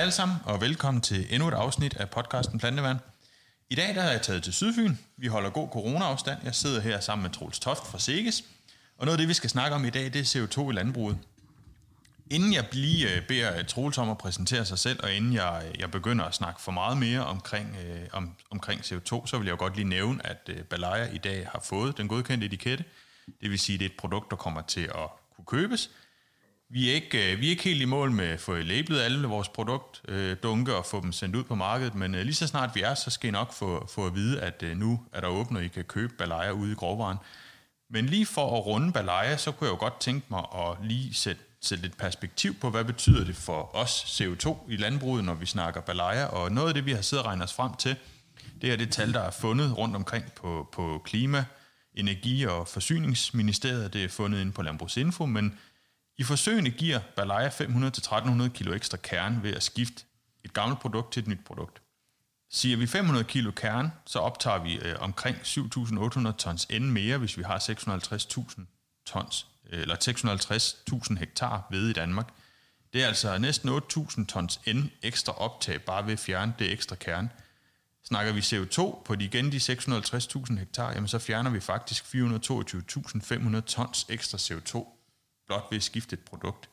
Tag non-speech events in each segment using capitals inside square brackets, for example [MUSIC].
Hej alle sammen, og velkommen til endnu et afsnit af podcasten Plantevand. I dag der er jeg taget til Sydfyn. Vi holder god corona-afstand. Jeg sidder her sammen med Troels Toft fra Seges. Og noget af det, vi skal snakke om i dag, det er CO2 i landbruget. Inden jeg lige øh, beder øh, Troels om at præsentere sig selv, og inden jeg, øh, jeg begynder at snakke for meget mere omkring, øh, om, omkring CO2, så vil jeg jo godt lige nævne, at øh, Balaya i dag har fået den godkendte etikette. Det vil sige, at det er et produkt, der kommer til at kunne købes. Vi er ikke, øh, vi er ikke helt i mål med at få labelet alle vores produktdunke øh, og få dem sendt ud på markedet, men øh, lige så snart vi er, så skal I nok få, få at vide, at nu er der åbent, og I kan købe Balaya ude i grovvaren. Men lige for at runde Balaya, så kunne jeg jo godt tænke mig at lige sætte, sætte lidt perspektiv på, hvad betyder det for os CO2 i landbruget, når vi snakker Balaya. Og noget af det, vi har siddet og regnet os frem til, det er det tal, der er fundet rundt omkring på, på Klima, Energi- og Forsyningsministeriet. Det er fundet inde på Landbrugsinfo, men i forsøgene giver Balaya 500-1300 kg ekstra kerne ved at skifte et gammelt produkt til et nyt produkt. Siger vi 500 kg kerne, så optager vi øh, omkring 7.800 tons N mere, hvis vi har 650.000 tons, øh, eller 650.000 hektar ved i Danmark. Det er altså næsten 8.000 tons N ekstra optag bare ved at fjerne det ekstra kern. Snakker vi CO2 på de igen de 650.000 hektar, jamen så fjerner vi faktisk 422.500 tons ekstra CO2 blot ved at skifte et produkt.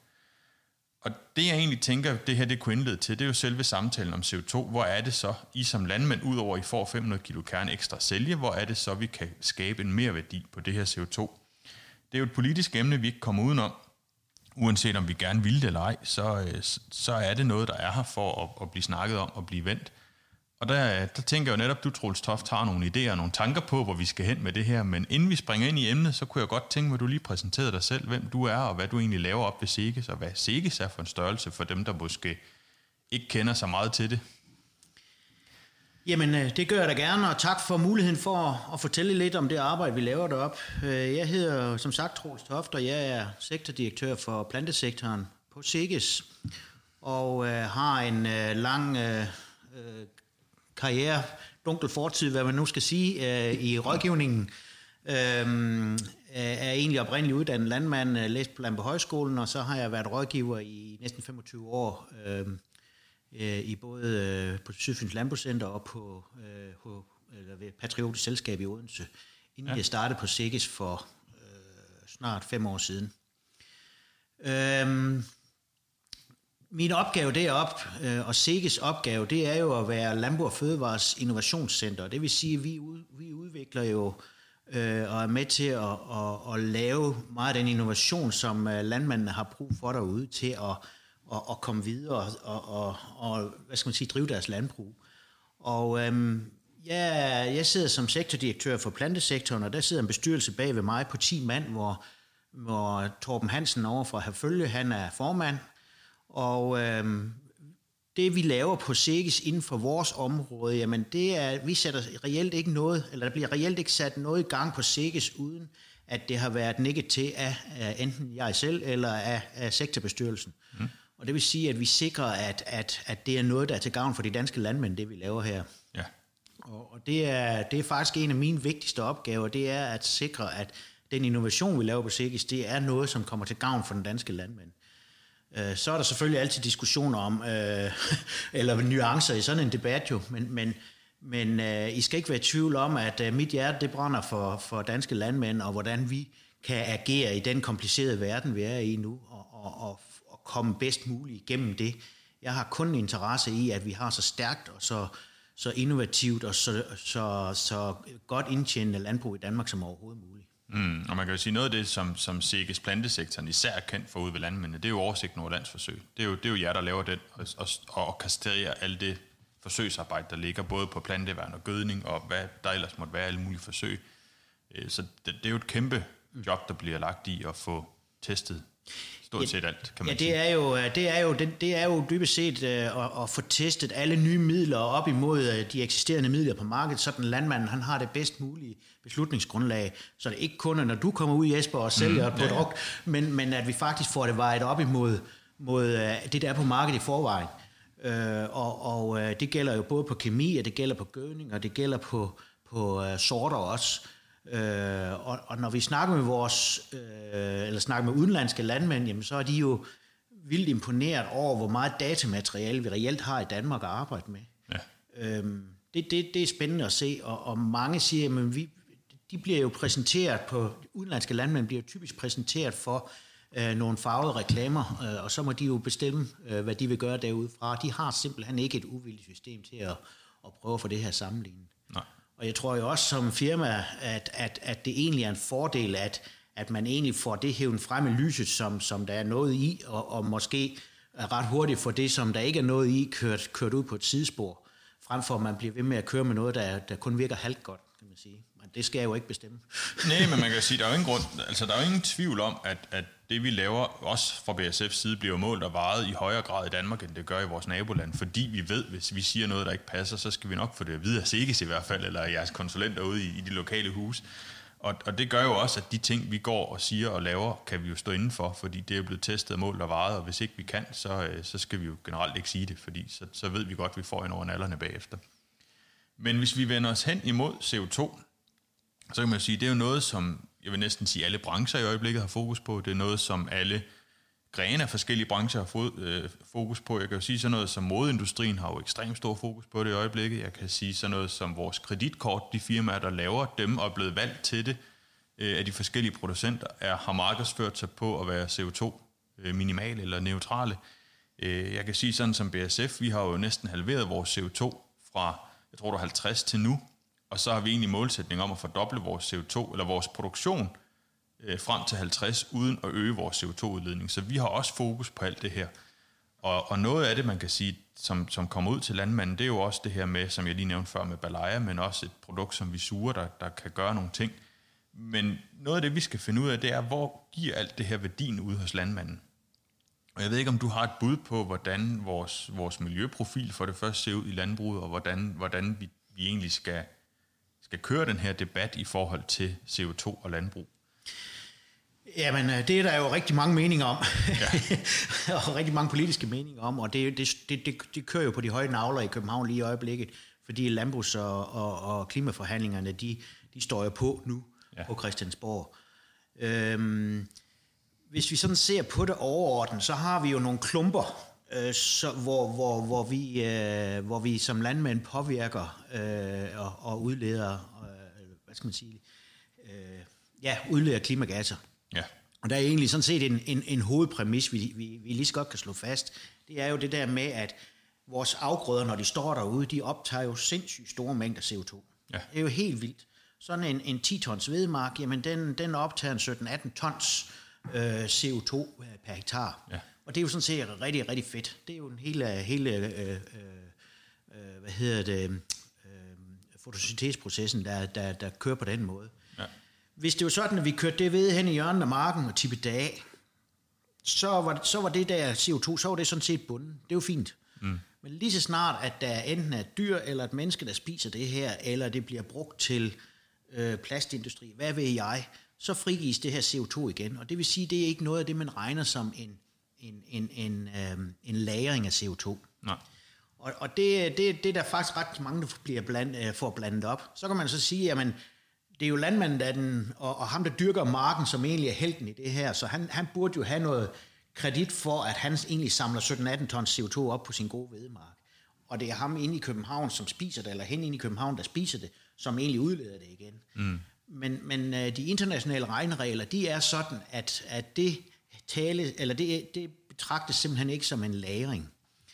Og det jeg egentlig tænker, det her det kunne indlede til, det er jo selve samtalen om CO2. Hvor er det så, I som landmænd, udover at I får 500 kilo kerne ekstra sælge, hvor er det så, vi kan skabe en mere værdi på det her CO2? Det er jo et politisk emne, vi ikke kommer udenom. Uanset om vi gerne vil det eller ej, øh, så, så er det noget, der er her for at, at blive snakket om og blive vendt. Og der, der tænker jeg jo netop, du, Troels Toft, har nogle idéer og nogle tanker på, hvor vi skal hen med det her. Men inden vi springer ind i emnet, så kunne jeg godt tænke mig, at du lige præsenterede dig selv, hvem du er, og hvad du egentlig laver op ved Seges, og hvad Seges er for en størrelse for dem, der måske ikke kender så meget til det. Jamen, øh, det gør jeg da gerne, og tak for muligheden for at fortælle lidt om det arbejde, vi laver derop. Øh, jeg hedder som sagt Troels Toft, og jeg er sektordirektør for plantesektoren på SEGES, og øh, har en lang karriere, dunkel fortid, hvad man nu skal sige, øh, i rådgivningen. Øh, er egentlig oprindeligt uddannet landmand, øh, læst på Landbe Højskolen, og så har jeg været rådgiver i næsten 25 år, øh, øh, i både øh, på Sydfyns Landbrugscenter og på øh, eller ved Patriotisk Selskab i Odense, inden ja. jeg startede på SIGGES for øh, snart fem år siden. Øh, min opgave derop, øh, og SEGES opgave, det er jo at være Landbrug Fødevares Innovationscenter. Det vil sige, at vi, ud, vi udvikler jo øh, og er med til at, at, at lave meget af den innovation, som øh, landmændene har brug for derude til at, at, at komme videre og, og, og hvad skal man sige, drive deres landbrug. Og øhm, jeg, jeg sidder som sektordirektør for plantesektoren, og der sidder en bestyrelse bag ved mig på 10 mand, hvor, hvor Torben Hansen over fra Herfølge, han er formand, og øhm, det vi laver på SEGES inden for vores område, jamen det er, vi sætter reelt ikke noget, eller der bliver reelt ikke sat noget i gang på SEGES, uden at det har været nikket til af, af enten jeg selv eller af, af sektorbestyrelsen. Mm. Og det vil sige, at vi sikrer, at, at, at det er noget, der er til gavn for de danske landmænd, det vi laver her. Ja. Og, og det, er, det er faktisk en af mine vigtigste opgaver, det er at sikre, at den innovation, vi laver på SEGES, det er noget, som kommer til gavn for den danske landmænd. Øh, så er der selvfølgelig altid diskussioner om, øh, [LAUGHS] eller nuancer i sådan en debat jo, men, men, men øh, I skal ikke være i tvivl om, at øh, mit hjerte det brænder for, for danske landmænd, og hvordan vi kan agere i den komplicerede verden, vi er i nu, og, og, og, og komme bedst muligt igennem det. Jeg har kun interesse i, at vi har så stærkt og så, så innovativt og så, så, så godt indtjenende landbrug i Danmark som overhovedet muligt. Mm, og man kan jo sige, noget af det, som, som CGS plantesektoren især er kendt for ude ved landmændene, det er jo oversigten over landsforsøg. Det er jo, det er jo jer, der laver det, og, og, og kastrerer alt det forsøgsarbejde, der ligger både på planteværn og gødning, og hvad der ellers måtte være alle mulige forsøg. Øh, så det, det er jo et kæmpe job, der bliver lagt i at få testet Stort set alt, kan man ja, det er jo, øh, det er jo, det, det er jo dybest set uh, at, at få testet alle nye midler op imod uh, de eksisterende midler på markedet, så den landmand han har det bedst mulige beslutningsgrundlag. Så det er ikke kun, når du kommer ud i Esbjerg og sælger mm, et produkt, ja. men, men at vi faktisk får det vejet op imod mod, uh, det, der er på markedet i forvejen. Uh, og og uh, det gælder jo både på kemi, og det gælder på gødning, og det gælder på, på uh, sorter også. Øh, og, og når vi snakker med vores, øh, eller snakker med udenlandske landmænd, jamen, så er de jo vildt imponeret over, hvor meget datamateriale vi reelt har i Danmark at arbejde med. Ja. Øhm, det, det, det er spændende at se, og, og mange siger, at vi, de bliver jo præsenteret på, udenlandske landmænd bliver typisk præsenteret for øh, nogle farvede reklamer, øh, og så må de jo bestemme, øh, hvad de vil gøre derudfra. De har simpelthen ikke et uvildigt system til at, at prøve at få det her sammenlignet. Og jeg tror jo også som firma, at, at, at det egentlig er en fordel, at, at man egentlig får det hævet frem i lyset, som, som der er noget i, og, og måske ret hurtigt får det, som der ikke er noget i, kørt, kørt ud på et sidespor, frem for at man bliver ved med at køre med noget, der, der kun virker halvt godt, kan man sige. Men det skal jeg jo ikke bestemme. Nej, men man kan sige, der er jo ingen grund, altså der er jo ingen tvivl om, at, at det vi laver, også fra BSF's side, bliver målt og varet i højere grad i Danmark, end det gør i vores naboland, fordi vi ved, hvis vi siger noget, der ikke passer, så skal vi nok få det at vide af Sikkes i hvert fald, eller jeres konsulenter ude i, i de lokale huse. Og, og det gør jo også, at de ting, vi går og siger og laver, kan vi jo stå indenfor, fordi det er blevet testet, målt og varet, og hvis ikke vi kan, så, øh, så skal vi jo generelt ikke sige det, fordi så, så ved vi godt, at vi får en over nallerne bagefter. Men hvis vi vender os hen imod CO2, så kan man sige, det er jo noget, som jeg vil næsten sige, alle brancher i øjeblikket har fokus på. Det er noget, som alle grene af forskellige brancher har fået øh, fokus på. Jeg kan jo sige sådan noget som modeindustrien har jo ekstremt stor fokus på det i øjeblikket. Jeg kan sige sådan noget som vores kreditkort, de firmaer, der laver dem og er blevet valgt til det øh, af de forskellige producenter, er, har markedsført sig på at være CO2 øh, minimal minimale eller neutrale. Øh, jeg kan sige sådan som BSF, vi har jo næsten halveret vores CO2 fra, jeg tror det 50 til nu, og så har vi egentlig målsætning om at fordoble vores CO2, eller vores produktion, øh, frem til 50, uden at øge vores CO2-udledning. Så vi har også fokus på alt det her. Og, og noget af det, man kan sige, som, som kommer ud til landmanden, det er jo også det her med, som jeg lige nævnte før med Balaya, men også et produkt som vi suger, der, der kan gøre nogle ting. Men noget af det, vi skal finde ud af, det er, hvor giver alt det her værdien ud hos landmanden? Og jeg ved ikke, om du har et bud på, hvordan vores, vores miljøprofil for det første ser ud i landbruget, og hvordan, hvordan vi, vi egentlig skal, skal køre den her debat i forhold til CO2 og landbrug. Jamen, øh, det er der jo rigtig mange meninger om, ja. [LAUGHS] og rigtig mange politiske meninger om, og det, det, det, det, det kører jo på de høje navler i København lige i øjeblikket, fordi landbrugs- og, og, og klimaforhandlingerne, de, de står jo på nu ja. på Christiansborg. Øhm, hvis vi sådan ser på det overordnet, så har vi jo nogle klumper, øh, så, hvor, hvor, hvor, vi, øh, hvor vi som landmænd påvirker øh, og, og udleder, øh, hvad skal man sige, øh, ja, udleder klimagasser. Ja. Og der er egentlig sådan set en, en, en hovedpræmis, vi, vi, vi lige så godt kan slå fast. Det er jo det der med, at vores afgrøder, når de står derude, de optager jo sindssygt store mængder CO2. Ja. Det er jo helt vildt. Sådan en, en 10 tons vedmark, jamen den, den optager en 17-18 tons øh, CO2 per hektar. Ja. Og det er jo sådan set rigtig, rigtig fedt. Det er jo en hele, hele øh, øh, øh, hvad hedder det, øh, fotosyntesprocessen, der, der, der kører på den måde. Ja. Hvis det var sådan, at vi kørte det ved hen i hjørnet af marken og tippede det af, så var, så var det der CO2, så var det sådan set bunden. Det er jo fint. Mm. Men lige så snart, at der enten er et dyr eller et menneske, der spiser det her, eller det bliver brugt til øh, plastindustri, hvad ved jeg, så frigives det her CO2 igen. Og det vil sige, det er ikke noget af det, man regner som en, en, en, en, øh, en lagring af CO2. Nej. Og, og det, det, det er der faktisk ret mange, der bliver bland, øh, får blandet op. Så kan man så sige, at det er jo landmanden der den, og, og ham, der dyrker marken, som egentlig er helten i det her, så han, han burde jo have noget kredit for, at han egentlig samler 17-18 tons CO2 op på sin gode vedemark. Og det er ham inde i København, som spiser det, eller hen inde i København, der spiser det, som egentlig udleder det igen. Mm. Men, men øh, de internationale regneregler, de er sådan, at, at det tale, eller det, det betragtes simpelthen ikke som en lagring.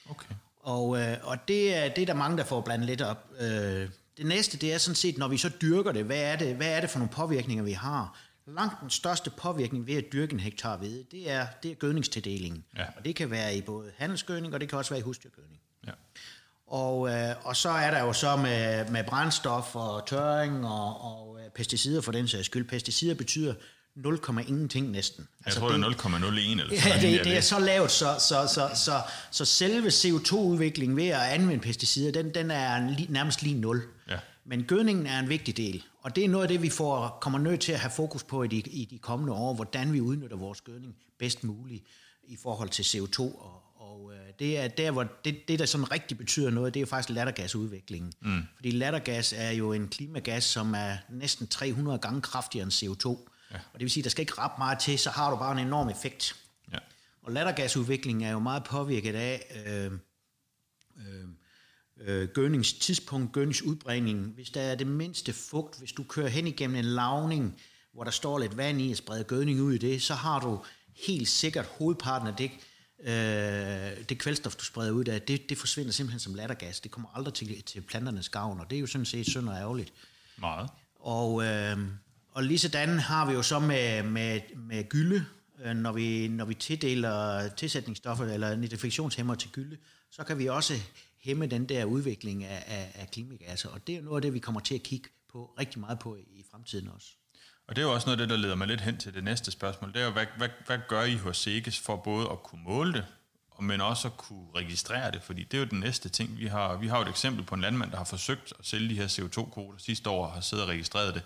Okay. Og, øh, og det, er, det er der mange, der får blandet lidt op. Øh, det næste, det er sådan set, når vi så dyrker det, hvad er det, hvad er det for nogle påvirkninger, vi har? Langt den største påvirkning ved at dyrke en hektar hvede, det er, det er gødningstildelingen. Ja. Og det kan være i både handelsgødning, og det kan også være i husdyrgødning. Ja. Og, øh, og så er der jo så med, med brændstof og tørring og, og øh, pesticider for den sags skyld. Pesticider betyder 0, ingenting næsten. Jeg tror, det er 0,01 eller Ja, sådan det, noget. det er så lavt, så, så, så, så, så selve CO2-udviklingen ved at anvende pesticider, den, den er nærmest lige 0. Ja. Men gødningen er en vigtig del, og det er noget af det, vi får, kommer nødt til at have fokus på i de, i de kommende år, hvordan vi udnytter vores gødning bedst muligt i forhold til CO2. Og, og øh, det er der, hvor det, det, der sådan rigtig betyder noget, det er faktisk lattergasudviklingen. Mm. Fordi lattergas er jo en klimagas, som er næsten 300 gange kraftigere end CO2. Ja. Og det vil sige, der skal ikke ret meget til, så har du bare en enorm effekt. Ja. Og lattergasudviklingen er jo meget påvirket af øh, øh, øh, gødningstidspunkt, gødningsudbringning. Hvis der er det mindste fugt, hvis du kører hen igennem en lavning, hvor der står lidt vand i og spreder gødning ud i det, så har du helt sikkert hovedparten af det, øh, det kvælstof, du spreder ud af, det, det forsvinder simpelthen som lattergas. Det kommer aldrig til, til planternes gavn, og det er jo sådan set synd og ærgerligt. Meget. Og, øh, og lige sådan har vi jo så med, med, med gylde, øh, når, vi, når vi tildeler tilsætningsstoffer eller nitrifikationshæmmer til gylde, så kan vi også hæmme den der udvikling af, af, af klimagasser. Og det er noget af det, vi kommer til at kigge på rigtig meget på i fremtiden også. Og det er jo også noget af det, der leder mig lidt hen til det næste spørgsmål. Det er jo, hvad, hvad, hvad gør I hos SEGES for både at kunne måle det, men også at kunne registrere det? Fordi det er jo den næste ting. Vi har, vi har jo et eksempel på en landmand, der har forsøgt at sælge de her CO2-kvoter sidste år og har siddet og registreret det.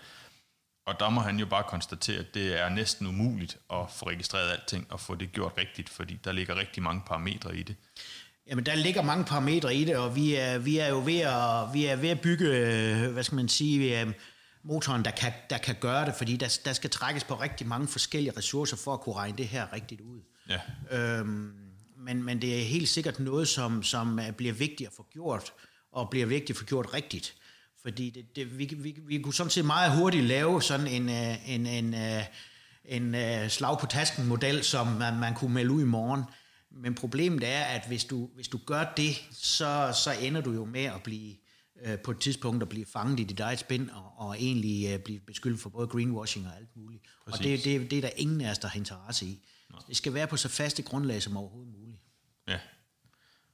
Og der må han jo bare konstatere, at det er næsten umuligt at få registreret alting og få det gjort rigtigt, fordi der ligger rigtig mange parametre i det. Jamen, der ligger mange parametre i det, og vi er, vi er jo ved at, vi er ved at bygge, øh, hvad skal man sige, motoren, der kan, der kan gøre det, fordi der, der skal trækkes på rigtig mange forskellige ressourcer for at kunne regne det her rigtigt ud. Ja. Øhm, men, men det er helt sikkert noget, som, som bliver vigtigt at få gjort, og bliver vigtigt at få gjort rigtigt. Fordi det, det, vi, vi, vi kunne sådan set meget hurtigt lave sådan en, øh, en, en, en, en øh, slag på tasken model, som man, man kunne melde ud i morgen. Men problemet er, at hvis du, hvis du gør det, så, så ender du jo med at blive øh, på et tidspunkt at blive fanget i dit eget spænd og, og egentlig øh, blive beskyldt for både greenwashing og alt muligt. Præcis. Og det, det, det er der ingen af os, der har interesse i. Nå. Det skal være på så faste grundlag som overhovedet muligt.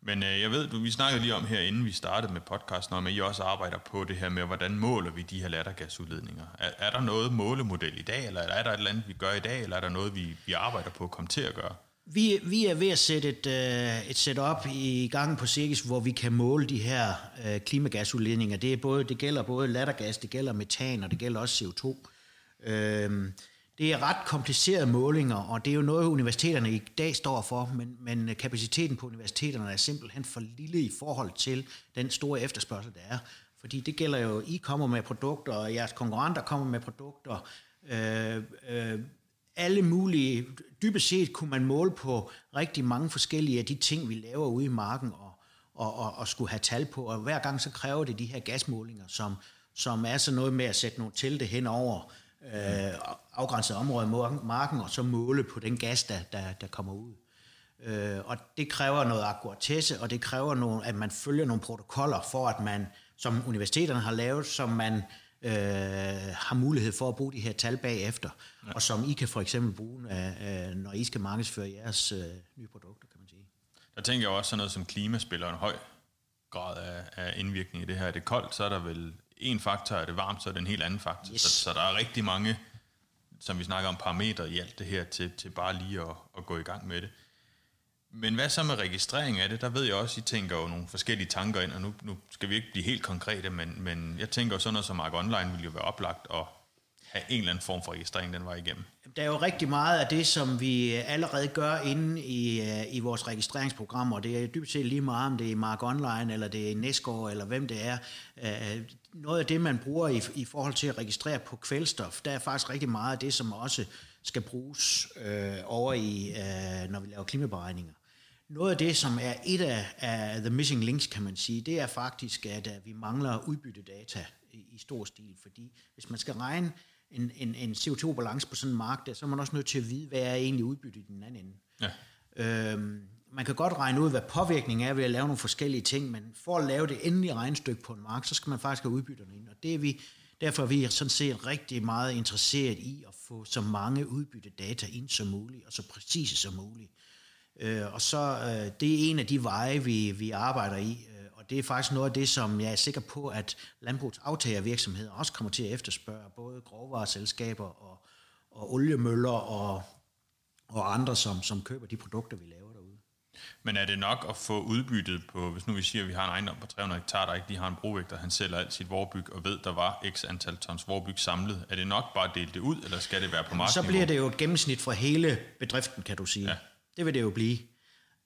Men øh, jeg ved, du, vi snakkede lige om her, inden vi startede med podcasten, om at I også arbejder på det her med, hvordan måler vi de her lattergasudledninger. Er, er der noget målemodel i dag, eller er der et eller andet, vi gør i dag, eller er der noget, vi, vi arbejder på at komme til at gøre? Vi, vi er ved at sætte et, øh, et setup i gang på Cirkis, hvor vi kan måle de her øh, klimagasudledninger. Det, er både, det gælder både lattergas, det gælder metan, og det gælder også CO2. Øh, det er ret komplicerede målinger, og det er jo noget, universiteterne i dag står for, men, men kapaciteten på universiteterne er simpelthen for lille i forhold til den store efterspørgsel, der er. Fordi det gælder jo, I kommer med produkter, og jeres konkurrenter kommer med produkter. Øh, øh, alle mulige, dybest set kunne man måle på rigtig mange forskellige af de ting, vi laver ude i marken, og, og, og, og skulle have tal på, og hver gang så kræver det de her gasmålinger, som, som er så noget med at sætte nogle telte hen over øh, afgrænset område i marken, og så måle på den gas, der, der, der kommer ud. Øh, og det kræver noget akkuratesse, og det kræver nogle, at man følger nogle protokoller for, at man, som universiteterne har lavet, som man øh, har mulighed for at bruge de her tal bagefter, ja. og som I kan for eksempel bruge, øh, når I skal markedsføre jeres øh, nye produkter, kan man sige. Der tænker jeg også sådan noget som klima spiller en høj grad af, af indvirkning i det her. Er det koldt, så er der vel en faktor, er det varmt, så er det en helt anden faktor. Yes. Så, så der er rigtig mange, som vi snakker om, parametre i alt det her, til, til bare lige at, at gå i gang med det. Men hvad så med registrering af det? Der ved jeg også, I tænker jo nogle forskellige tanker ind, og nu, nu skal vi ikke blive helt konkrete, men, men jeg tænker jo sådan noget som Mark Online vil jo være oplagt at have en eller anden form for registrering den vej igennem. Der er jo rigtig meget af det, som vi allerede gør inde i, øh, i vores registreringsprogrammer. Det er dybt set lige meget, om det er Mark Online, eller det er Nescore, eller hvem det er. Øh, noget af det, man bruger i, i forhold til at registrere på kvælstof, der er faktisk rigtig meget af det, som også skal bruges øh, over i, øh, når vi laver klimaberegninger. Noget af det, som er et af, af the missing links, kan man sige, det er faktisk, at, at vi mangler udbyttedata i, i stor stil, fordi hvis man skal regne en, en, en CO2-balance på sådan en mark, der, så er man også nødt til at vide, hvad er egentlig udbyttet i den anden ende. Ja. Øhm, man kan godt regne ud, hvad påvirkningen er ved at lave nogle forskellige ting, men for at lave det endelige regnestykke på en mark, så skal man faktisk have udbytterne ind. Og det er vi, derfor er vi sådan set rigtig meget interesseret i at få så mange udbyttedata ind som muligt, og så præcise som muligt. Øh, og så øh, det er en af de veje, vi, vi arbejder i, og det er faktisk noget af det, som jeg er sikker på, at landbrugets aftagervirksomheder også kommer til at efterspørge, både grovvareselskaber og, og oliemøller og, og andre, som, som køber de produkter, vi laver derude. Men er det nok at få udbyttet på, hvis nu vi siger, at vi har en ejendom på 300 hektar, der ikke lige har en brovægter, han sælger alt sit vorbyg og ved, der var x antal tons vorbyg samlet. Er det nok bare at dele det ud, eller skal det være på markedet? Så bliver det jo et gennemsnit fra hele bedriften, kan du sige. Ja. Det vil det jo blive.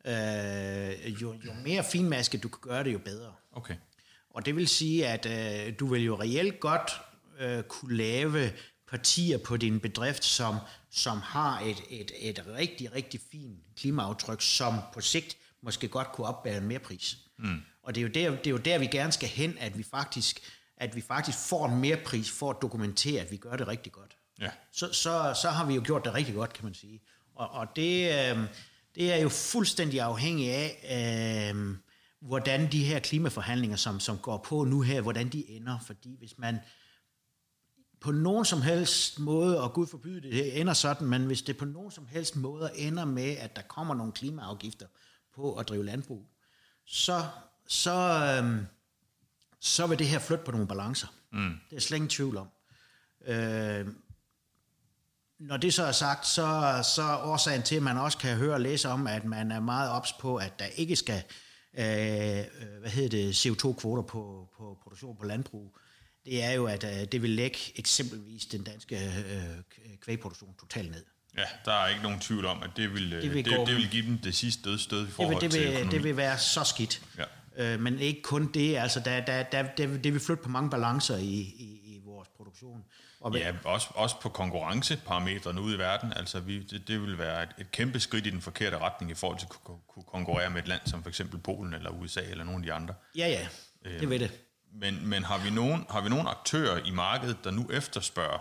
Øh, jo, jo mere finmasket du kan gøre det, jo bedre. Okay. Og det vil sige, at øh, du vil jo reelt godt øh, kunne lave partier på din bedrift, som, som har et, et, et rigtig, rigtig fint klimaaftryk, som på sigt måske godt kunne opbære en mere pris. Mm. Og det er, jo der, det er jo der, vi gerne skal hen, at vi faktisk, at vi faktisk får en mere pris for at dokumentere, at vi gør det rigtig godt. Ja. Så, så, så har vi jo gjort det rigtig godt, kan man sige. Og, og det, øh, det er jo fuldstændig afhængigt af, øh, hvordan de her klimaforhandlinger, som, som går på nu her, hvordan de ender. Fordi hvis man på nogen som helst måde, og Gud forbyde det, det ender sådan, men hvis det på nogen som helst måde ender med, at der kommer nogle klimaafgifter på at drive landbrug, så, så, øh, så vil det her flytte på nogle balancer. Mm. Det er slet ingen tvivl om. Øh, når det så er sagt, så, så er årsagen til, at man også kan høre og læse om, at man er meget ops på, at der ikke skal øh, hvad hedder det, CO2-kvoter på, på produktion på landbrug, det er jo, at øh, det vil lægge eksempelvis den danske øh, kvægproduktion totalt ned. Ja, der er ikke nogen tvivl om, at det vil, det vil, det, det vil give dem det sidste dødstød i forhold det vil, det vil, til økonomi. Det vil være så skidt. Ja. Øh, men ikke kun det, altså der, der, der, det, det vil flytte på mange balancer i, i, i vores produktion. Og ja, også, også på konkurrenceparametrene ude i verden. Altså, vi, det, det vil være et, et kæmpe skridt i den forkerte retning i forhold til at kunne, kunne konkurrere med et land som for eksempel Polen eller USA eller nogle af de andre. Ja, ja, det øh, ved det. Men, men har, vi nogen, har vi nogen aktører i markedet, der nu efterspørger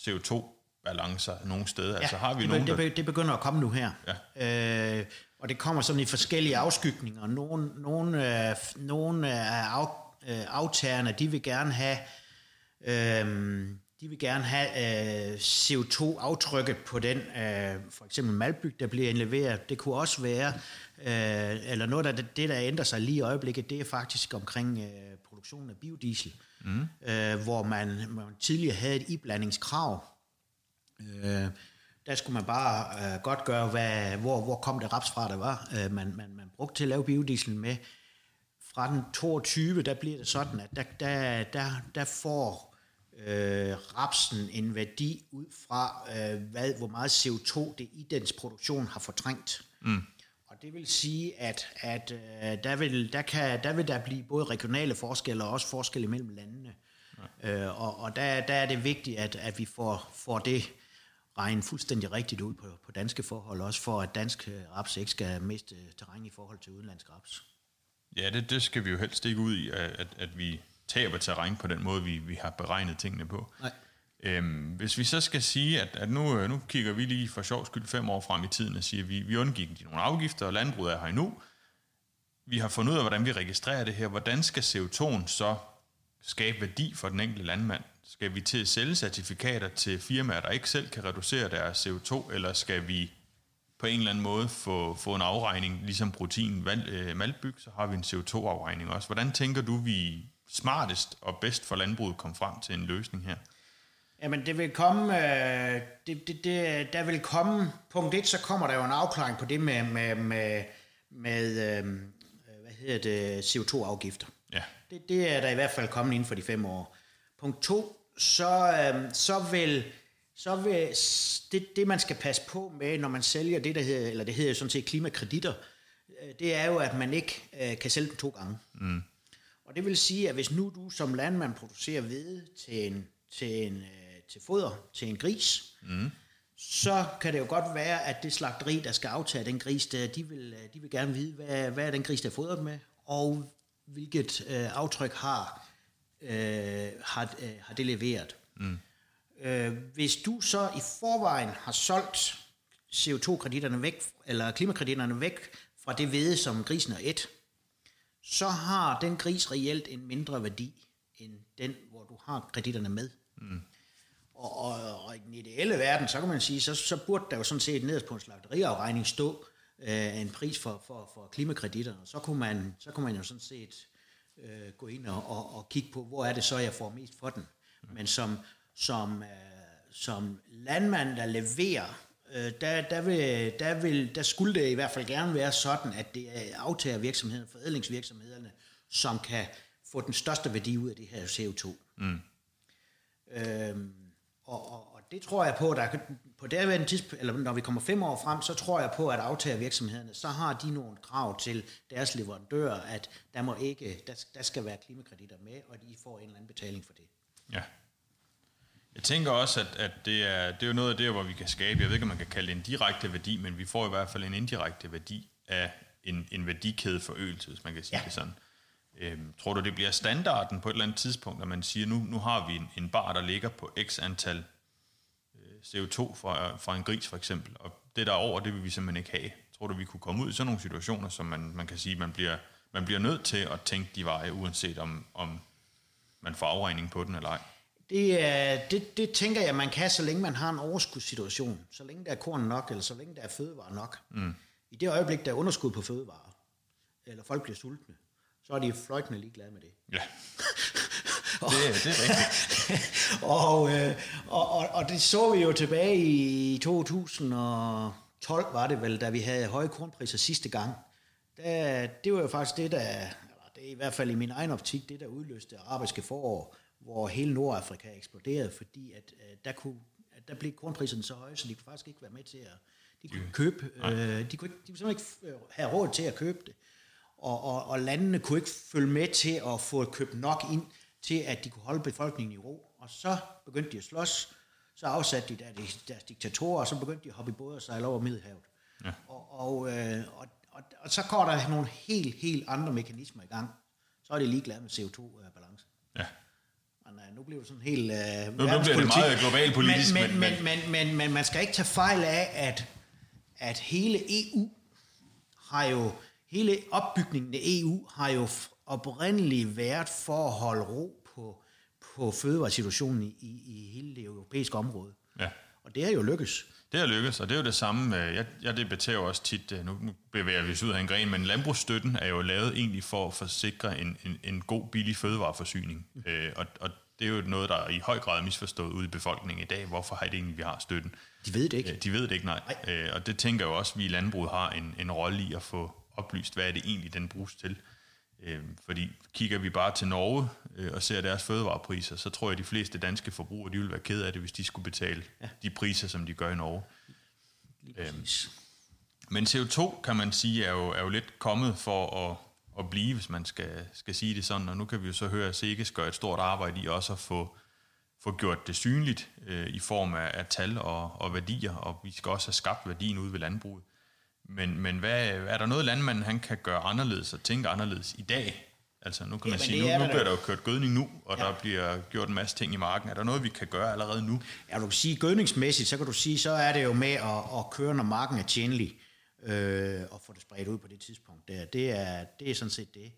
CO2-balancer nogle steder? Ja, altså, har vi det, nogen, det, det, det begynder at komme nu her. Ja. Øh, og det kommer sådan i forskellige afskygninger. Nogle, nogle, øh, nogle af af, øh, aftagerne, de vil gerne have... Øh, de vil gerne have øh, CO2-aftrykket på den, øh, for eksempel malbyg, der bliver indleveret. Det kunne også være, øh, eller noget af det, det, der ændrer sig lige i øjeblikket, det er faktisk omkring øh, produktionen af biodiesel, mm. øh, hvor man, man tidligere havde et iblandingskrav. Øh, der skulle man bare øh, godt gøre, hvad, hvor, hvor kom det raps fra, der var, øh, man, man, man brugte til at lave biodiesel med. Fra den 22, der bliver det sådan, at der, der, der, der får øh, rapsen en værdi ud fra, øh, hvad, hvor meget CO2 det i dens produktion har fortrængt. Mm. Og det vil sige, at, at øh, der, vil, der, kan, der vil der blive både regionale forskelle og også forskelle mellem landene. Ja. Øh, og og der, der er det vigtigt, at, at vi får, får det regnet fuldstændig rigtigt ud på, på danske forhold, også for at dansk raps ikke skal miste terræn i forhold til udenlandsk raps. Ja, det, det skal vi jo helst ikke ud i, at, at vi taber terræn på den måde, vi, vi har beregnet tingene på. Nej. Øhm, hvis vi så skal sige, at, at nu, nu kigger vi lige for sjov skyld fem år frem i tiden og siger, at vi, vi undgik de nogle afgifter, og landbruget er her endnu. Vi har fundet ud af, hvordan vi registrerer det her. Hvordan skal CO2'en så skabe værdi for den enkelte landmand? Skal vi til at sælge certifikater til firmaer, der ikke selv kan reducere deres CO2, eller skal vi på en eller anden måde få, få en afregning, ligesom protein øh, maltbyg, så har vi en CO2-afregning også. Hvordan tænker du, vi smartest og bedst for landbruget kom frem til en løsning her? Jamen, det vil komme, øh, det, det, det, der vil komme, punkt 1, så kommer der jo en afklaring på det med, med, med, med øh, hvad hedder det, CO2-afgifter. Ja. Det, det er der i hvert fald kommet inden for de fem år. Punkt 2, så, øh, så vil, så vil det, det, man skal passe på med, når man sælger det, der hedder, eller det hedder sådan set klimakreditter, øh, det er jo, at man ikke øh, kan sælge dem to gange. Mm. Og det vil sige, at hvis nu du som landmand producerer hvede til, en, til, en, øh, til foder til en gris, mm. så kan det jo godt være, at det slagteri, der skal aftage den gris, der, de, vil, de vil gerne vide, hvad, hvad er den gris, der er fodret med, og hvilket øh, aftryk har, øh, har, øh, har det leveret. Mm. Øh, hvis du så i forvejen har solgt CO2-kreditterne væk, eller klimakreditterne væk fra det hvede, som grisen er et, så har den gris reelt en mindre værdi end den, hvor du har kreditterne med. Mm. Og, og, og i den ideelle verden, så kan man sige, så, så burde der jo sådan set nederst på en slagteriafregning stå øh, en pris for, for, for klimakreditterne. Så kunne, man, så kunne man jo sådan set øh, gå ind og, og, og kigge på, hvor er det så, jeg får mest for den. Mm. Men som, som, øh, som landmand, der leverer øh, der, der, vil, der, vil, der skulle det i hvert fald gerne være sådan, at det er aftagervirksomheden, forædlingsvirksomhederne, som kan få den største værdi ud af det her CO2. Mm. Øhm, og, og, og det tror jeg på, der på derværende tidspunkt, eller når vi kommer fem år frem, så tror jeg på, at aftagervirksomhederne, så har de nogle krav til deres leverandører, at der må ikke, der, der skal være klimakreditter med, og de får en eller anden betaling for det. Ja. Jeg tænker også, at, at det, er, det er jo noget af det, hvor vi kan skabe, jeg ved ikke, om man kan kalde det en direkte værdi, men vi får i hvert fald en indirekte værdi af en, en værdikædeforøgelse, hvis man kan sige ja. det sådan. Øhm, tror du, det bliver standarden på et eller andet tidspunkt, at man siger, nu, nu har vi en, en bar, der ligger på x antal øh, CO2 fra, fra en gris for eksempel, og det der er over, det vil vi simpelthen ikke have. Tror du, vi kunne komme ud i sådan nogle situationer, som man, man kan sige, man bliver, man bliver nødt til at tænke de veje, uanset om, om man får afregning på den eller ej? Det, er, det, det tænker jeg, man kan, så længe man har en overskudssituation. Så længe der er korn nok, eller så længe der er fødevare nok. Mm. I det øjeblik, der er underskud på fødevare, eller folk bliver sultne, så er de fløjtende ligeglade med det. Ja, [LAUGHS] det, det er rigtigt. [LAUGHS] og, øh, og, og, og det så vi jo tilbage i 2012, var det vel, da vi havde høje kornpriser sidste gang. Da, det var jo faktisk det, der, eller det er i hvert fald i min egen optik, det der udløste arabiske forår, hvor hele Nordafrika eksploderede, fordi at, at der, kunne, at der blev kornpriserne så høje, så de kunne faktisk ikke være med til at de kunne købe, øh, de, kunne, de kunne simpelthen ikke have råd til at købe det. Og, og, og landene kunne ikke følge med til at få købt nok ind, til at de kunne holde befolkningen i ro. Og så begyndte de at slås, så afsatte de deres, deres diktatorer, og så begyndte de at hoppe i båd og sejle over Middelhavet. Ja. Og, og, øh, og, og, og så går der nogle helt, helt andre mekanismer i gang. Så er de ligeglade med CO2-balance. Ja. Men, uh, nu bliver det sådan helt uh, nu, nu bliver det meget globalt politisk. Men, men, men, men, men, men man skal ikke tage fejl af, at, at hele EU har jo, hele opbygningen af EU har jo oprindeligt været for at holde ro på, på fødevaresituationen i, i, i hele det europæiske område. Ja. Og det har jo lykkes. Det har lykkes, og det er jo det samme. Jeg, jeg debatterer jo også tit, øh, nu bevæger vi os ud af en gren, men landbrugsstøtten er jo lavet egentlig for at forsikre en, en, en god, billig fødevareforsyning. Mm. Øh, og, og det er jo noget, der er i høj grad misforstået ude i befolkningen i dag. Hvorfor har det egentlig, vi har støtten? De ved det ikke. Øh, de ved det ikke, nej. nej. Øh, og det tænker jeg jo også, at vi i landbruget har en, en rolle i at få oplyst, hvad er det egentlig, den bruges til. Øh, fordi kigger vi bare til Norge øh, og ser deres fødevarepriser, så tror jeg, at de fleste danske forbrugere de vil være ked af det, hvis de skulle betale ja. de priser, som de gør i Norge. Øhm, men CO2, kan man sige, er jo, er jo lidt kommet for at, at blive, hvis man skal, skal sige det sådan. Og nu kan vi jo så høre, at Sikkes gør et stort arbejde i også at få, få gjort det synligt øh, i form af, af tal og, og værdier, og vi skal også have skabt værdien ude ved landbruget. Men, men hvad, er der noget landmanden han kan gøre anderledes og tænke anderledes i dag? Altså nu kan man sige, nu, nu bliver der jo kørt gødning nu, og ja. der bliver gjort en masse ting i marken. Er der noget, vi kan gøre allerede nu? Ja, du kan sige gødningsmæssigt, så kan du sige, så er det jo med at, at køre, når marken er tjenlig, øh, og få det spredt ud på det tidspunkt. Der. Det, er, det er sådan set det.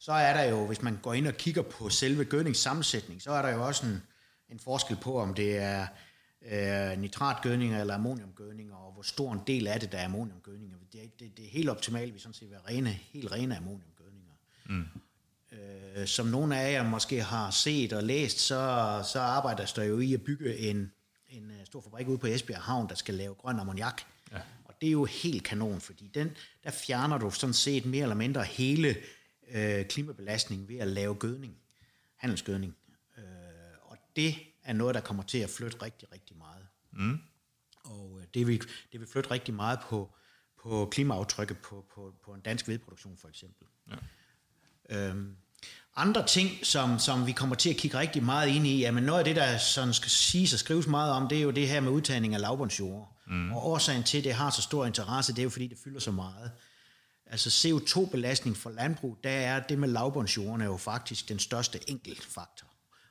Så er der jo, hvis man går ind og kigger på selve gødningssammensætning, så er der jo også en, en forskel på, om det er øh, nitratgødninger eller ammoniumgødninger, og hvor stor en del af det, der er ammoniumgødninger. Det, det, det er helt optimalt, vi sådan set vil rene, helt rene ammoniumgødninger. Mm. Øh, som nogle af jer måske har set og læst, så, så arbejder der jo i at bygge en, en øh, stor fabrik ude på Esbjerg Havn, der skal lave grøn ammoniak. Ja. Og det er jo helt kanon, fordi den, der fjerner du sådan set mere eller mindre hele øh, klimabelastningen ved at lave gødning, handelsgødning. Øh, og det er noget, der kommer til at flytte rigtig, rigtig meget. Mm. Og øh, det, vil, det vil flytte rigtig meget på, på klimaaftrykket på, på, på en dansk vedproduktion for eksempel. Ja. Øhm, andre ting, som, som vi kommer til at kigge rigtig meget ind i, jamen noget af det, der sådan skal siges og skrives meget om, det er jo det her med udtagning af lavbundsjord. Mm. Og årsagen til, at det har så stor interesse, det er jo fordi, det fylder så meget. Altså CO2-belastning for landbrug, der er det med lavbundsjordene jo faktisk den største enkeltfaktor.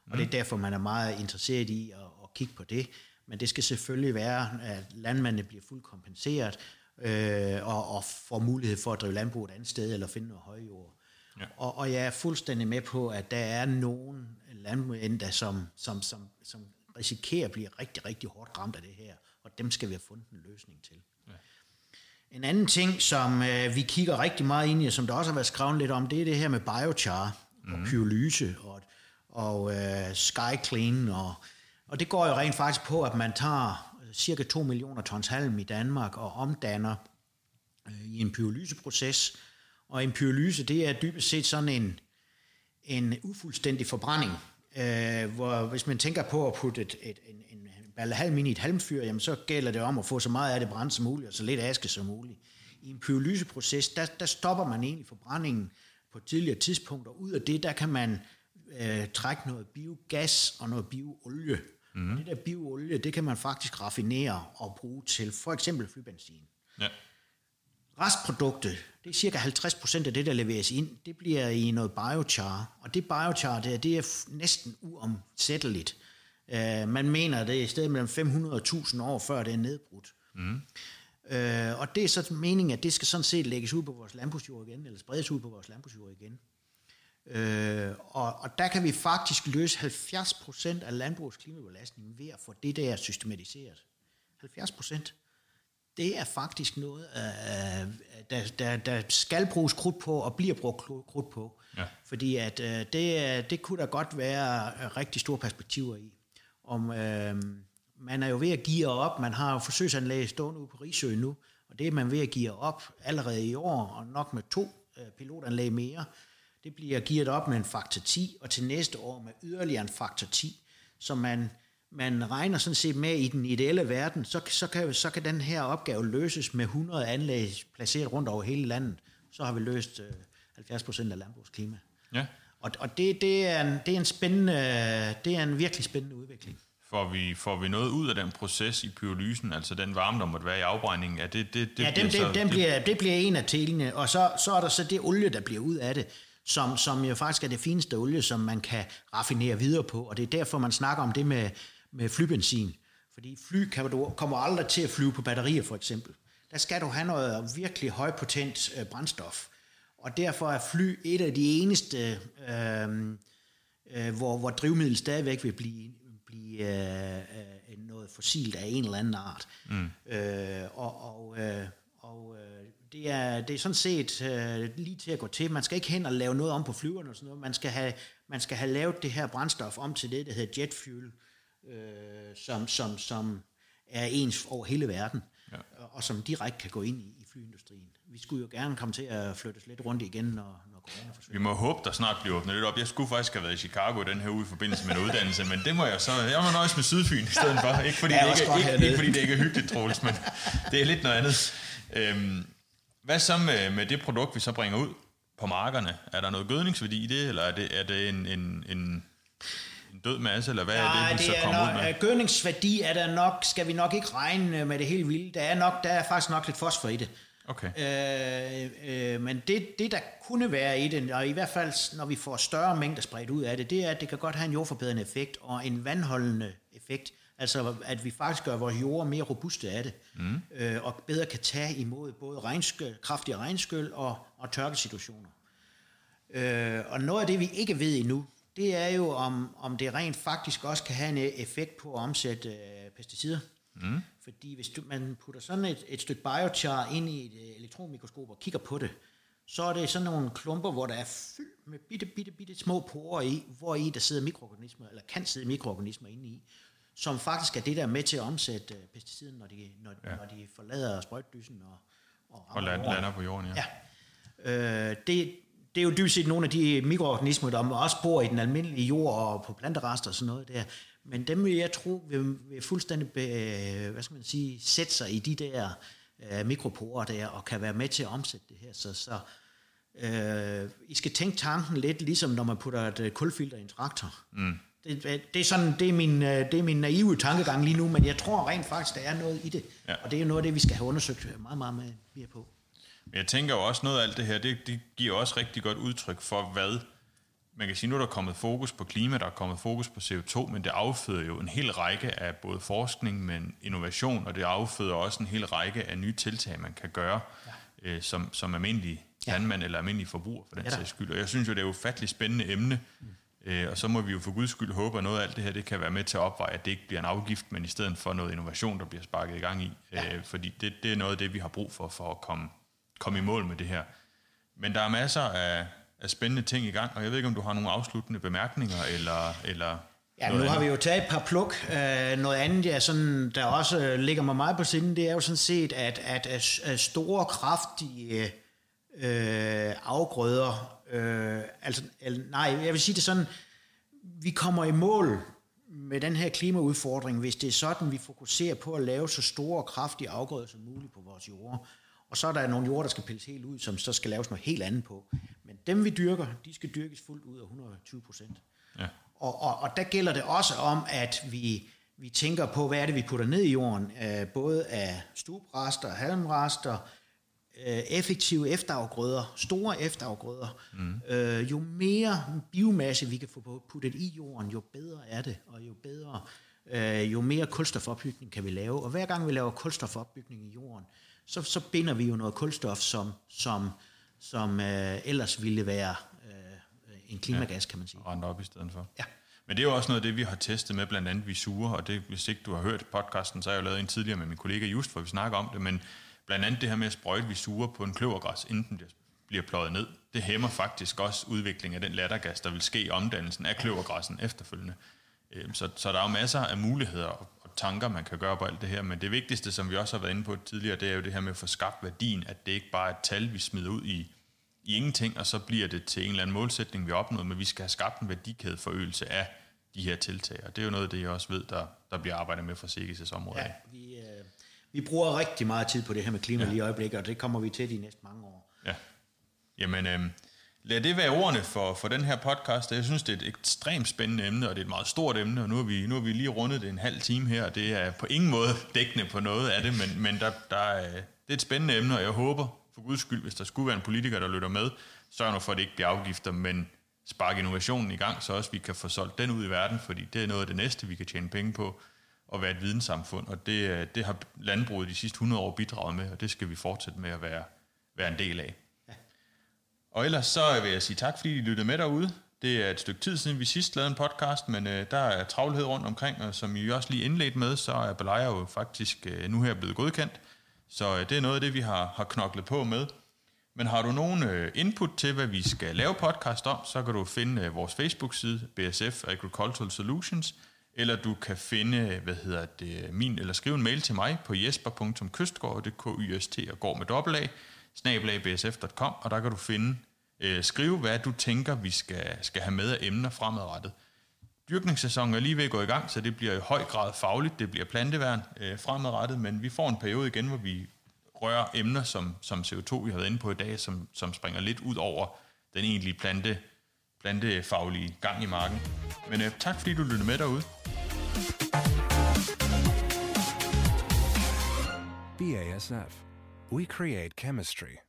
Og det er mm. derfor, man er meget interesseret i at, at kigge på det. Men det skal selvfølgelig være, at landmændene bliver fuldt kompenseret, øh, og, og får mulighed for at drive landbrug et andet sted, eller finde noget højjord. Ja. Og, og jeg er fuldstændig med på, at der er nogen landmænd, der som, som, som, som risikerer at blive rigtig, rigtig hårdt ramt af det her, og dem skal vi have fundet en løsning til. Ja. En anden ting, som øh, vi kigger rigtig meget ind i, og som der også har været skrevet lidt om, det er det her med biochar mm. og pyrolyse og og øh, Sky Clean, og, og det går jo rent faktisk på, at man tager øh, cirka 2 millioner tons halm i Danmark og omdanner øh, i en pyrolyseproces. Og en pyrolyse, det er dybest set sådan en, en ufuldstændig forbrænding, øh, hvor hvis man tænker på at putte et, et, en, en balle halm ind i et halmfyr, jamen så gælder det om at få så meget af det brændt som muligt, og så lidt aske som muligt. I en pyrolyseproces, der, der stopper man egentlig forbrændingen på et tidligere tidspunkt, og ud af det, der kan man øh, trække noget biogas og noget bioolie. Mm. Og det der bioolie, det kan man faktisk raffinere og bruge til for eksempel flybenzin. Ja. Restproduktet, det er cirka 50% af det, der leveres ind, det bliver i noget biochar. Og det biochar, det er, det er næsten uomsætteligt. Uh, man mener, det er i stedet mellem 500.000 år, før det er nedbrudt. Mm. Uh, og det er så meningen, at det skal sådan set lægges ud på vores landbrugsjord igen, eller spredes ud på vores landbrugsjord igen. Øh, og, og der kan vi faktisk løse 70% af landbrugets klimabelastning ved at få det der systematiseret. 70%. Det er faktisk noget, øh, der, der, der skal bruges krudt på og bliver brugt krudt på. Ja. Fordi at, øh, det, det kunne der godt være rigtig store perspektiver i. Om, øh, man er jo ved at give op. Man har jo forsøgsanlæg stående ude på Rigsø nu, og det er man ved at give op allerede i år, og nok med to øh, pilotanlæg mere. Det bliver gearet op med en faktor 10, og til næste år med yderligere en faktor 10, så man, man regner sådan set med i den ideelle verden, så, så, kan, så kan den her opgave løses med 100 anlæg placeret rundt over hele landet. Så har vi løst øh, 70 procent af landbrugets klima. Ja. Og, og det, det, er en, det, er en spændende, det er en virkelig spændende udvikling. Får vi, får vi noget ud af den proces i pyrolysen, altså den varme, der måtte være i afbrændingen? Er det, det, det ja, den, bliver den, så, den bliver, det bliver en af telene, og så, så er der så det olie, der bliver ud af det som, som jo faktisk er det fineste olie, som man kan raffinere videre på, og det er derfor, man snakker om det med, med flybenzin. Fordi fly kan du, kommer aldrig til at flyve på batterier, for eksempel. Der skal du have noget virkelig højpotent øh, brændstof. Og derfor er fly et af de eneste, øh, øh, hvor, hvor drivmiddel stadigvæk vil blive, blive øh, øh, noget fossilt af en eller anden art. Mm. Øh, og og, øh, og øh, det er, det er sådan set øh, lige til at gå til. Man skal ikke hen og lave noget om på flyverne og sådan noget. Man skal have, man skal have lavet det her brændstof om til det, der hedder jet fuel, øh, som, som, som er ens over hele verden, ja. og som direkte kan gå ind i, i flyindustrien. Vi skulle jo gerne komme til at flyttes lidt rundt igen, når, når corona forsvinder. Vi må håbe, der snart bliver åbnet lidt op. Jeg skulle faktisk have været i Chicago den her uge i forbindelse med en uddannelse, men det må jeg så... Jeg må nøjes med Sydfyn i stedet for. Ikke fordi, det ikke, ikke, ikke fordi det ikke er hyggeligt, Troels, men det er lidt noget andet. Øhm, hvad så med, med det produkt, vi så bringer ud på markerne? Er der noget gødningsværdi i det, eller er det, er det en, en, en, en død masse, eller hvad Nej, er det, vi så kommer ud med? Gødningsværdi er der nok, skal vi nok ikke regne med det helt vilde. Der er, nok, der er faktisk nok lidt fosfor i det. Okay. Øh, øh, men det, det, der kunne være i det, og i hvert fald når vi får større mængder spredt ud af det, det er, at det kan godt have en jordforbedrende effekt og en vandholdende effekt. Altså at vi faktisk gør vores jord mere robuste af det, mm. øh, og bedre kan tage imod både regnskyld, kraftige regnskyld og, og tørkesituationer. Øh, og noget af det, vi ikke ved endnu, det er jo, om, om det rent faktisk også kan have en effekt på at omsætte øh, pesticider. Mm. Fordi hvis du, man putter sådan et, et stykke biochar ind i et øh, elektronmikroskop og kigger på det, så er det sådan nogle klumper, hvor der er fyldt med bitte, bitte, bitte små porer i, hvor i der sidder mikroorganismer, eller kan sidde mikroorganismer inde i som faktisk er det, der er med til at omsætte øh, pesticider, når de, når, ja. når de forlader sprøjtdysen og, og, og land, lander på jorden. Ja. ja. Øh, det, det er jo dybest set nogle af de mikroorganismer, der også bor i den almindelige jord og på planterester og sådan noget der. Men dem vil jeg tro vil, vil fuldstændig be, hvad skal man sige, sætte sig i de der uh, mikroporer der og kan være med til at omsætte det her. Så, så uh, I skal tænke tanken lidt ligesom når man putter et kulfilter i en traktor. Mm. Det, det, er sådan, det, er min, øh, det er min naive tankegang lige nu, men jeg tror rent faktisk, der er noget i det. Ja. Og det er jo noget af det, vi skal have undersøgt meget, meget mere på. Men jeg tænker jo også noget af alt det her, det, det giver også rigtig godt udtryk for, hvad man kan sige, nu er der kommet fokus på klima, der er kommet fokus på CO2, men det afføder jo en hel række af både forskning, men innovation, og det afføder også en hel række af nye tiltag, man kan gøre ja. øh, som, som almindelig landmand ja. eller almindelig forbruger for den ja, sags skyld. Og jeg synes jo, det er jo et ufatteligt spændende emne, mm. Øh, og så må vi jo for guds skyld håbe, at noget af alt det her det kan være med til at opveje, at det ikke bliver en afgift, men i stedet for noget innovation, der bliver sparket i gang i. Ja. Øh, fordi det, det er noget af det, vi har brug for, for at komme, komme i mål med det her. Men der er masser af, af spændende ting i gang, og jeg ved ikke, om du har nogle afsluttende bemærkninger, eller, eller Ja, nu andet. har vi jo taget et par pluk. Øh, noget andet, ja, sådan, der også ligger mig meget på sinde, det er jo sådan set, at, at, at store, kraftige øh, afgrøder Øh, altså, nej, jeg vil sige det sådan, vi kommer i mål med den her klimaudfordring, hvis det er sådan, vi fokuserer på at lave så store og kraftige afgrøder som muligt på vores jord. Og så er der nogle jord, der skal pilles helt ud, som så skal laves noget helt andet på. Men dem, vi dyrker, de skal dyrkes fuldt ud af 120 procent. Ja. Og, og, og der gælder det også om, at vi, vi tænker på, hvad er det, vi putter ned i jorden, øh, både af stubrester, halmrester, øh, effektive efterafgrøder, store efterafgrøder. Mm. Øh, jo mere biomasse vi kan få puttet i jorden, jo bedre er det, og jo bedre, øh, jo mere kulstofopbygning kan vi lave. Og hver gang vi laver kulstofopbygning i jorden, så, så binder vi jo noget kulstof, som, som, som øh, ellers ville være øh, en klimagas, ja, kan man sige. Og op i stedet for. Ja. Men det er jo også noget af det, vi har testet med blandt andet Visura, og det, hvis ikke du har hørt podcasten, så har jeg jo lavet en tidligere med min kollega Just, hvor vi snakker om det, men blandt andet det her med at sprøjte Visura på en kløvergræs, inden den bliver pløjet ned, det hæmmer faktisk også udviklingen af den lattergas, der vil ske i omdannelsen af kløvergræssen efterfølgende. Øhm, så, så der er jo masser af muligheder og tanker, man kan gøre på alt det her, men det vigtigste, som vi også har været inde på tidligere, det er jo det her med at få skabt værdien, at det ikke bare er et tal, vi smider ud i, i ingenting, og så bliver det til en eller anden målsætning, vi opnår, men vi skal have skabt en værdikædeforøgelse af de her tiltag, og det er jo noget af det, jeg også ved, der, der bliver arbejdet med fra Sikkes' område. Ja, vi, øh, vi bruger rigtig meget tid på det her med klima ja. lige i øjeblikket, og det kommer vi til de næste mange år. Ja. Jamen, øh, lad det være ordene for, for den her podcast. Jeg synes, det er et ekstremt spændende emne, og det er et meget stort emne, og nu har vi, nu har vi lige rundet det en halv time her, og det er på ingen måde dækkende på noget af det, men, men der, der er, det er et spændende emne, og jeg håber, for guds skyld, hvis der skulle være en politiker, der lytter med, sørg nu for, at det ikke bliver afgifter, men sparke innovationen i gang, så også vi kan få solgt den ud i verden, fordi det er noget af det næste, vi kan tjene penge på, at være et videnssamfund, og det, det har landbruget de sidste 100 år bidraget med, og det skal vi fortsætte med at være, være en del af. Ja. Og ellers så vil jeg sige tak, fordi I lyttede med derude. Det er et stykke tid siden, vi sidst lavede en podcast, men øh, der er travlhed rundt omkring, og som I også lige indledt med, så er Balaya jo faktisk øh, nu her blevet godkendt. Så øh, det er noget af det, vi har, har knoklet på med. Men har du nogen øh, input til, hvad vi skal lave podcast om, så kan du finde øh, vores Facebook-side, BSF Agricultural Solutions, eller du kan finde, hvad hedder det, min, eller skrive en mail til mig på jesper.kystgård, det k y s t og går med dobbelt a, snabelagbsf.com, og der kan du finde, øh, skrive, hvad du tænker, vi skal, skal have med af emner fremadrettet. Dyrkningssæsonen er lige ved at gå i gang, så det bliver i høj grad fagligt, det bliver planteværn øh, fremadrettet, men vi får en periode igen, hvor vi rører emner som, som CO2, vi har været inde på i dag, som, som springer lidt ud over den egentlige plante, plantefaglige gang i marken. Men øh, tak fordi du lyttede med derude. BASF. We create chemistry.